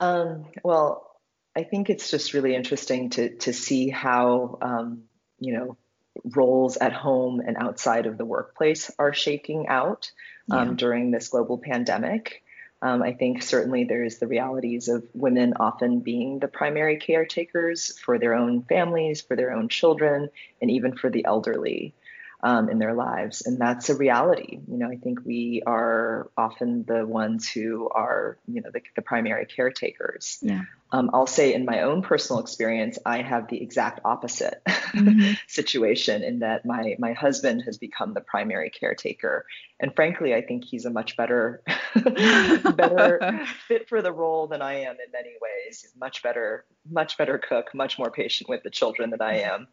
Um, well, I think it's just really interesting to to see how um, you know roles at home and outside of the workplace are shaking out um, yeah. during this global pandemic. Um, I think certainly there's the realities of women often being the primary caretakers for their own families, for their own children, and even for the elderly um, in their lives. And that's a reality. You know, I think we are often the ones who are, you know, the, the primary caretakers. Yeah. Um, I'll say in my own personal experience, I have the exact opposite mm-hmm. situation in that my my husband has become the primary caretaker, and frankly, I think he's a much better better fit for the role than I am in many ways. He's much better much better cook, much more patient with the children than I am.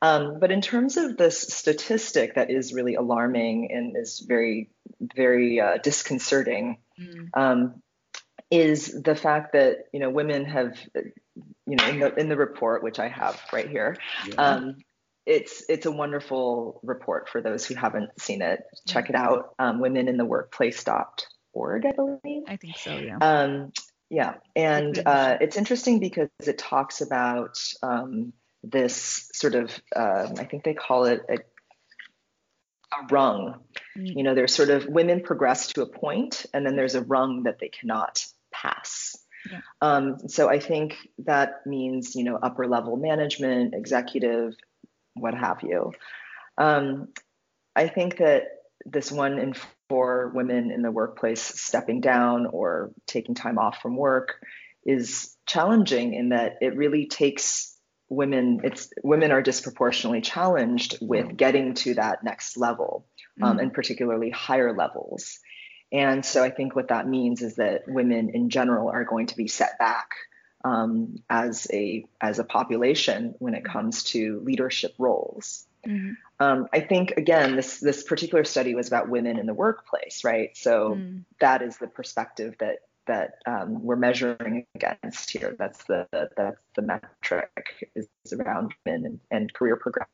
Um, but in terms of this statistic that is really alarming and is very, very uh, disconcerting, mm. um, is the fact that you know women have, you know, in the in the report which I have right here, yeah. um, it's it's a wonderful report for those who haven't seen it. Check it out. Um, women in the workplace.org, I believe. I think so. Yeah. Um, yeah, and uh, it's interesting because it talks about um, this sort of, um, I think they call it a, a rung. Mm. You know, there's sort of women progress to a point, and then there's a rung that they cannot pass. Yeah. Um, so I think that means, you know, upper level management, executive, what have you. Um, I think that this one in four women in the workplace stepping down or taking time off from work is challenging in that it really takes women it's women are disproportionately challenged with getting to that next level um, mm-hmm. and particularly higher levels And so I think what that means is that women in general are going to be set back um, as a as a population when it comes to leadership roles. Mm-hmm. Um, I think again, this this particular study was about women in the workplace, right? So mm. that is the perspective that that um, we're measuring against here. That's the that's the metric is around women and, and career progression.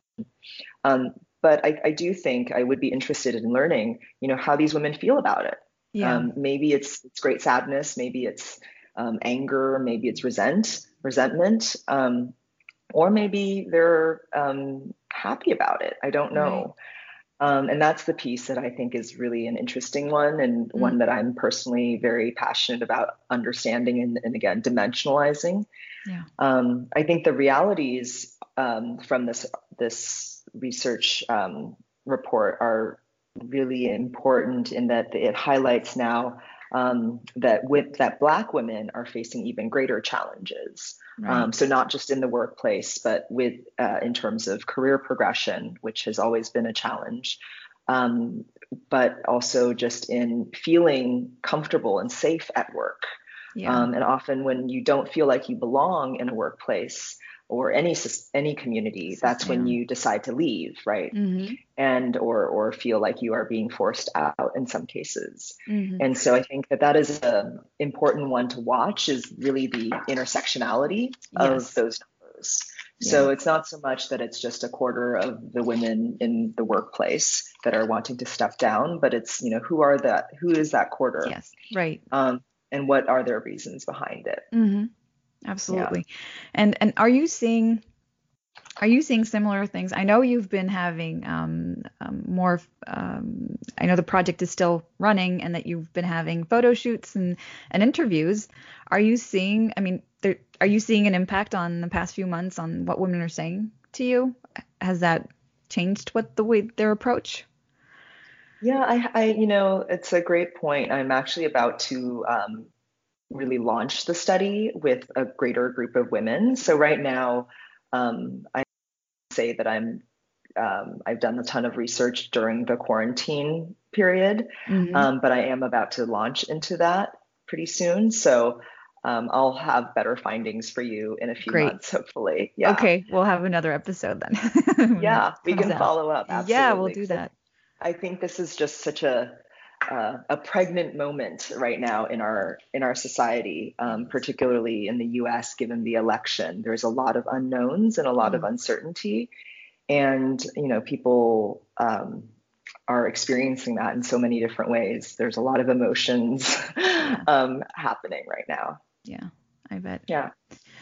Um, but I, I, do think I would be interested in learning, you know, how these women feel about it. Yeah. Um, maybe it's it's great sadness, maybe it's um, anger, maybe it's resent resentment, um, or maybe they're um, happy about it. I don't know. Um, and that's the piece that I think is really an interesting one and mm. one that I'm personally very passionate about understanding and, and again dimensionalizing. Yeah. Um, I think the realities um, from this this research um, report are really important in that it highlights now um, that with that Black women are facing even greater challenges. Right. Um, so not just in the workplace, but with uh, in terms of career progression, which has always been a challenge, um, but also just in feeling comfortable and safe at work. Yeah. Um, and often when you don't feel like you belong in a workplace, or any any community that's when you decide to leave right mm-hmm. and or or feel like you are being forced out in some cases mm-hmm. and so i think that that is an important one to watch is really the intersectionality yes. of those numbers yeah. so it's not so much that it's just a quarter of the women in the workplace that are wanting to step down but it's you know who are that who is that quarter yes right um, and what are their reasons behind it mm-hmm absolutely. Yeah. And and are you seeing are you seeing similar things? I know you've been having um, um, more. Um, I know the project is still running, and that you've been having photo shoots and, and interviews. Are you seeing? I mean, there, are you seeing an impact on the past few months on what women are saying to you? Has that changed what the way their approach? Yeah, I, I you know, it's a great point. I'm actually about to um, really launch the study with a greater group of women. So right now, um, I say that I'm um, I've done a ton of research during the quarantine period, mm-hmm. um, but I am about to launch into that pretty soon. So um, I'll have better findings for you in a few Great. months, hopefully. Yeah. Okay, we'll have another episode then. yeah, we can out. follow up. Absolutely. Yeah, we'll do that. I think this is just such a uh, a pregnant moment right now in our in our society, um, particularly in the U.S. Given the election, there's a lot of unknowns and a lot mm. of uncertainty, and you know people um, are experiencing that in so many different ways. There's a lot of emotions um, happening right now. Yeah, I bet. Yeah.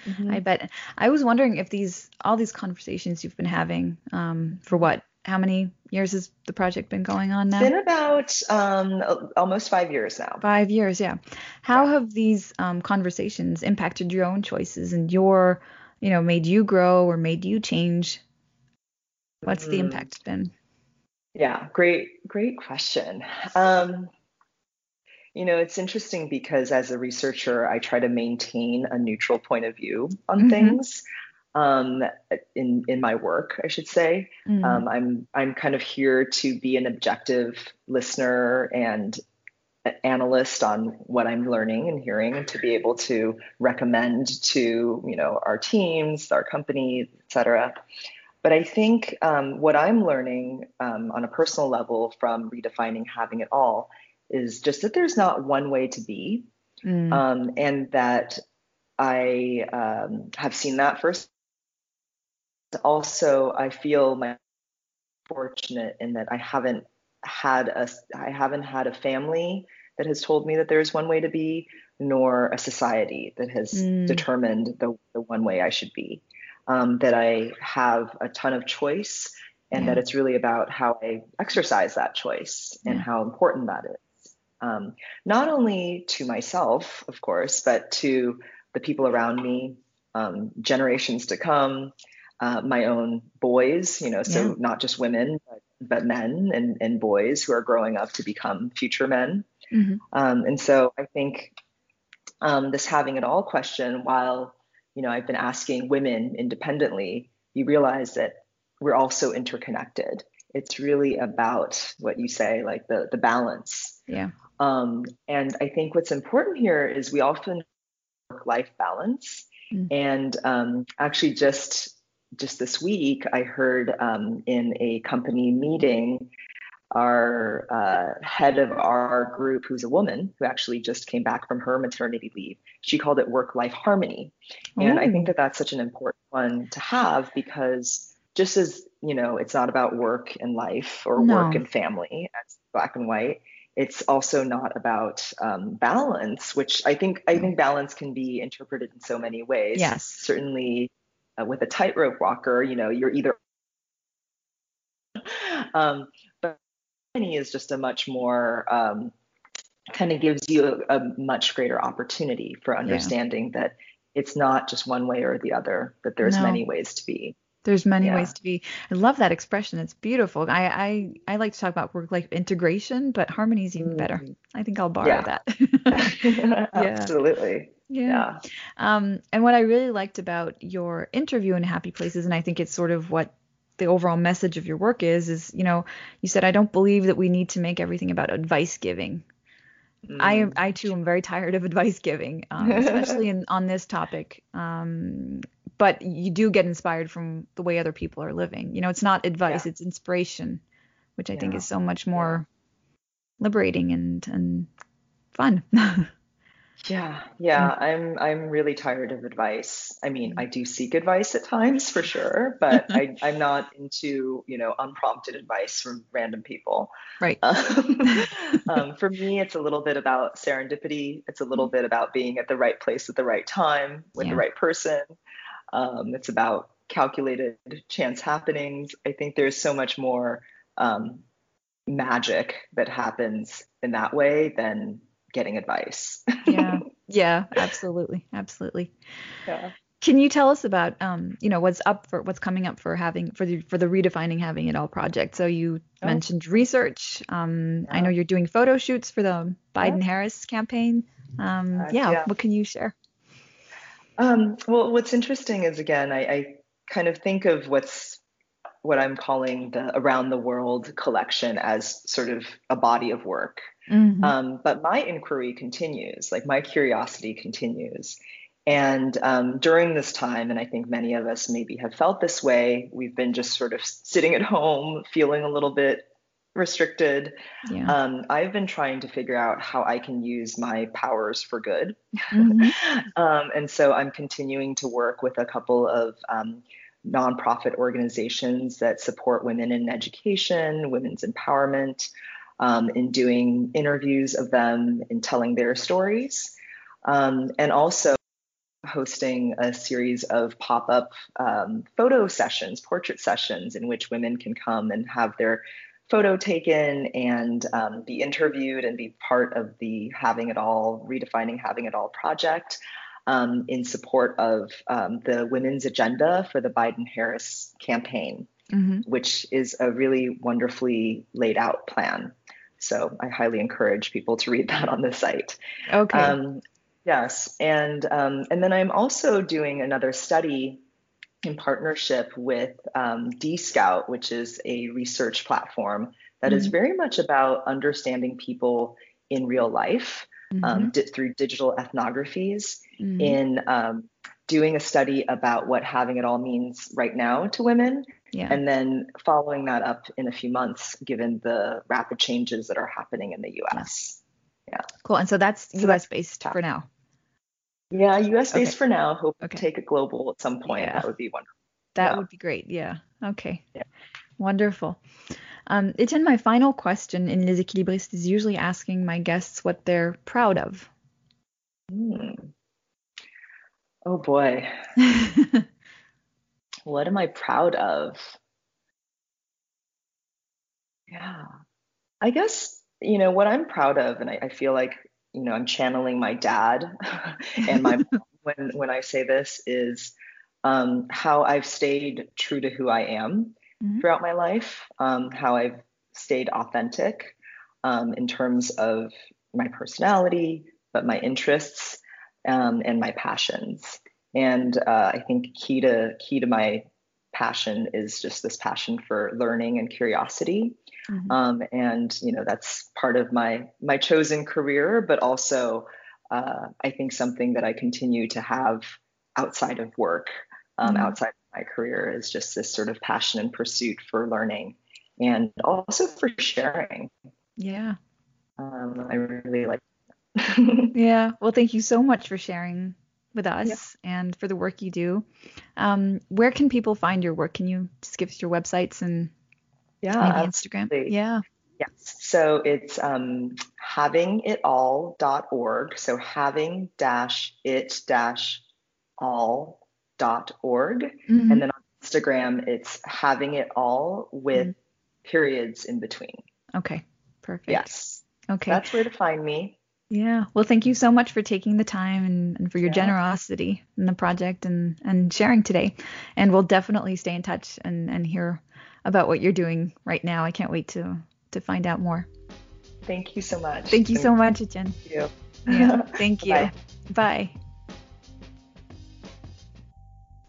Mm-hmm. I bet. I was wondering if these all these conversations you've been having um, for what how many years has the project been going on now? It's been about um, almost five years now. Five years, yeah. How yeah. have these um, conversations impacted your own choices and your, you know, made you grow or made you change? What's mm. the impact been? Yeah, great, great question. Um, you know, it's interesting because as a researcher, I try to maintain a neutral point of view on mm-hmm. things um, in in my work, I should say. Mm. Um, I'm I'm kind of here to be an objective listener and analyst on what I'm learning and hearing, and to be able to recommend to you know our teams, our companies, etc. But I think um, what I'm learning um, on a personal level from redefining having it all is just that there's not one way to be, mm. Um, and that I um, have seen that first also I feel my fortunate in that I haven't had a I haven't had a family that has told me that there's one way to be, nor a society that has mm. determined the, the one way I should be. Um, that I have a ton of choice and yeah. that it's really about how I exercise that choice and yeah. how important that is. Um, not only to myself, of course, but to the people around me, um, generations to come, uh, my own boys, you know, so yeah. not just women, but, but, men and, and boys who are growing up to become future men. Mm-hmm. Um, and so I think um, this having it all question, while, you know, I've been asking women independently, you realize that we're also interconnected. It's really about what you say, like the, the balance. Yeah. Um, and I think what's important here is we often work life balance. Mm. And um, actually, just just this week, I heard um, in a company meeting our uh, head of our group, who's a woman who actually just came back from her maternity leave, she called it work life harmony. And I think that that's such an important one to have because just as, you know, it's not about work and life or no. work and family, as black and white, it's also not about um, balance, which I think I think balance can be interpreted in so many ways. Yes, certainly uh, with a tightrope walker, you know, you're either um, but harmony is just a much more um, kind of gives you a, a, much greater opportunity for understanding yeah. that it's not just one way or the other, that there's no. many ways to be. There's many yeah. ways to be. I love that expression. It's beautiful. I I, I like to talk about work life integration, but harmony is even better. Mm-hmm. I think I'll borrow yeah. that. yeah. Absolutely. Yeah. yeah. Um, and what I really liked about your interview in Happy Places, and I think it's sort of what the overall message of your work is, is you know, you said I don't believe that we need to make everything about advice giving. Mm. I I too am very tired of advice giving, um, especially in on this topic. Um, but you do get inspired from the way other people are living. You know, it's not advice, yeah. it's inspiration, which I yeah. think is so much more liberating and and fun. yeah, yeah. I'm I'm really tired of advice. I mean, I do seek advice at times for sure, but I I'm not into, you know, unprompted advice from random people. Right. Um, um, for me, it's a little bit about serendipity. It's a little bit about being at the right place at the right time with the right person. Um, it's about calculated chance happenings. I think there's so much more um, magic that happens in that way than getting advice. yeah, yeah, absolutely, absolutely. Yeah. Can you tell us about, um, you know, what's up for what's coming up for having for the for the redefining having it all project? So you oh. mentioned research. Um, yeah. I know you're doing photo shoots for the Biden Harris campaign. Um, uh, yeah, yeah, what can you share? Um, well, what's interesting is again, I, I kind of think of what's what I'm calling the Around the World collection as sort of a body of work. Mm-hmm. Um, but my inquiry continues, like my curiosity continues. And um, during this time, and I think many of us maybe have felt this way, we've been just sort of sitting at home, feeling a little bit restricted. Yeah. Um, I've been trying to figure out how I can use my powers for good. Mm-hmm. um, and so I'm continuing to work with a couple of um, nonprofit organizations that support women in education, women's empowerment, um, in doing interviews of them, in telling their stories, um, and also hosting a series of pop-up um, photo sessions, portrait sessions, in which women can come and have their photo taken and um, be interviewed and be part of the Having It All, Redefining Having It All project um, in support of um, the women's agenda for the Biden Harris campaign, mm-hmm. which is a really wonderfully laid out plan. So I highly encourage people to read that on the site. Okay. Um, yes, and um, and then I'm also doing another study in partnership with um, DScout, which is a research platform that mm-hmm. is very much about understanding people in real life mm-hmm. um, di- through digital ethnographies, mm-hmm. in um, doing a study about what having it all means right now to women. Yeah. And then following that up in a few months, given the rapid changes that are happening in the US. Yeah. Cool. And so that's so US based for now. Yeah, US based okay. for now. Hope okay. to take it global at some point. Yeah. That would be wonderful. That yeah. would be great. Yeah. Okay. Yeah. Wonderful. Um, Etienne, my final question in Les Équilibristes is usually asking my guests what they're proud of. Hmm. Oh boy. what am I proud of? Yeah. I guess, you know, what I'm proud of, and I, I feel like you know, I'm channeling my dad and my mom when when I say this is um, how I've stayed true to who I am mm-hmm. throughout my life, um, how I've stayed authentic um, in terms of my personality, but my interests um, and my passions. And uh, I think key to key to my passion is just this passion for learning and curiosity. Mm-hmm. Um, and you know that's part of my my chosen career, but also uh, I think something that I continue to have outside of work, um, mm-hmm. outside my career, is just this sort of passion and pursuit for learning, and also for sharing. Yeah, um, I really like. yeah. Well, thank you so much for sharing with us yeah. and for the work you do. Um, where can people find your work? Can you just give us your websites and yeah, maybe Instagram? Yeah. Yes. So it's um, havingitall.org. So having dash it dash all.org. Mm-hmm. And then on Instagram, it's having it all with mm-hmm. periods in between. Okay. Perfect. Yes. Okay. That's where to find me. Yeah. Well, thank you so much for taking the time and, and for your yeah. generosity in the project and, and sharing today. And we'll definitely stay in touch and, and hear about what you're doing right now. I can't wait to, to find out more. Thank you so much. Thank you so much, Jen. Thank you. Yeah, thank you. Bye. Bye.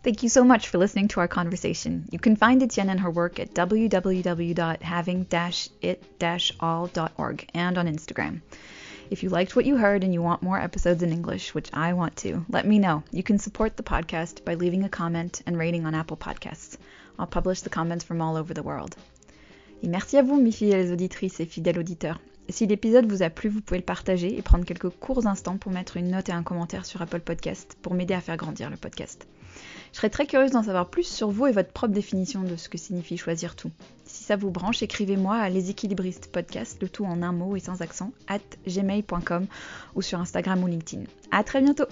Thank you so much for listening to our conversation. You can find Etienne and her work at www.having-it-all.org and on Instagram. If you liked what you heard and you want more episodes in English, which I want to, let me know. You can support the podcast by leaving a comment and rating on Apple Podcasts. I'll publish the comments from all over the world. Et merci à vous, mes fidèles auditrices et fidèles auditeurs. Si l'épisode vous a plu, vous pouvez le partager et prendre quelques courts instants pour mettre une note et un commentaire sur Apple Podcast pour m'aider à faire grandir le podcast. Je serais très curieuse d'en savoir plus sur vous et votre propre définition de ce que signifie choisir tout. Si ça vous branche, écrivez-moi à Les Équilibristes Podcast, le tout en un mot et sans accent, at gmail.com ou sur Instagram ou LinkedIn. À très bientôt!